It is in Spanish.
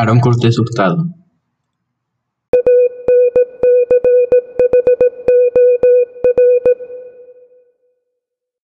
Aaron Cortés Hurtado.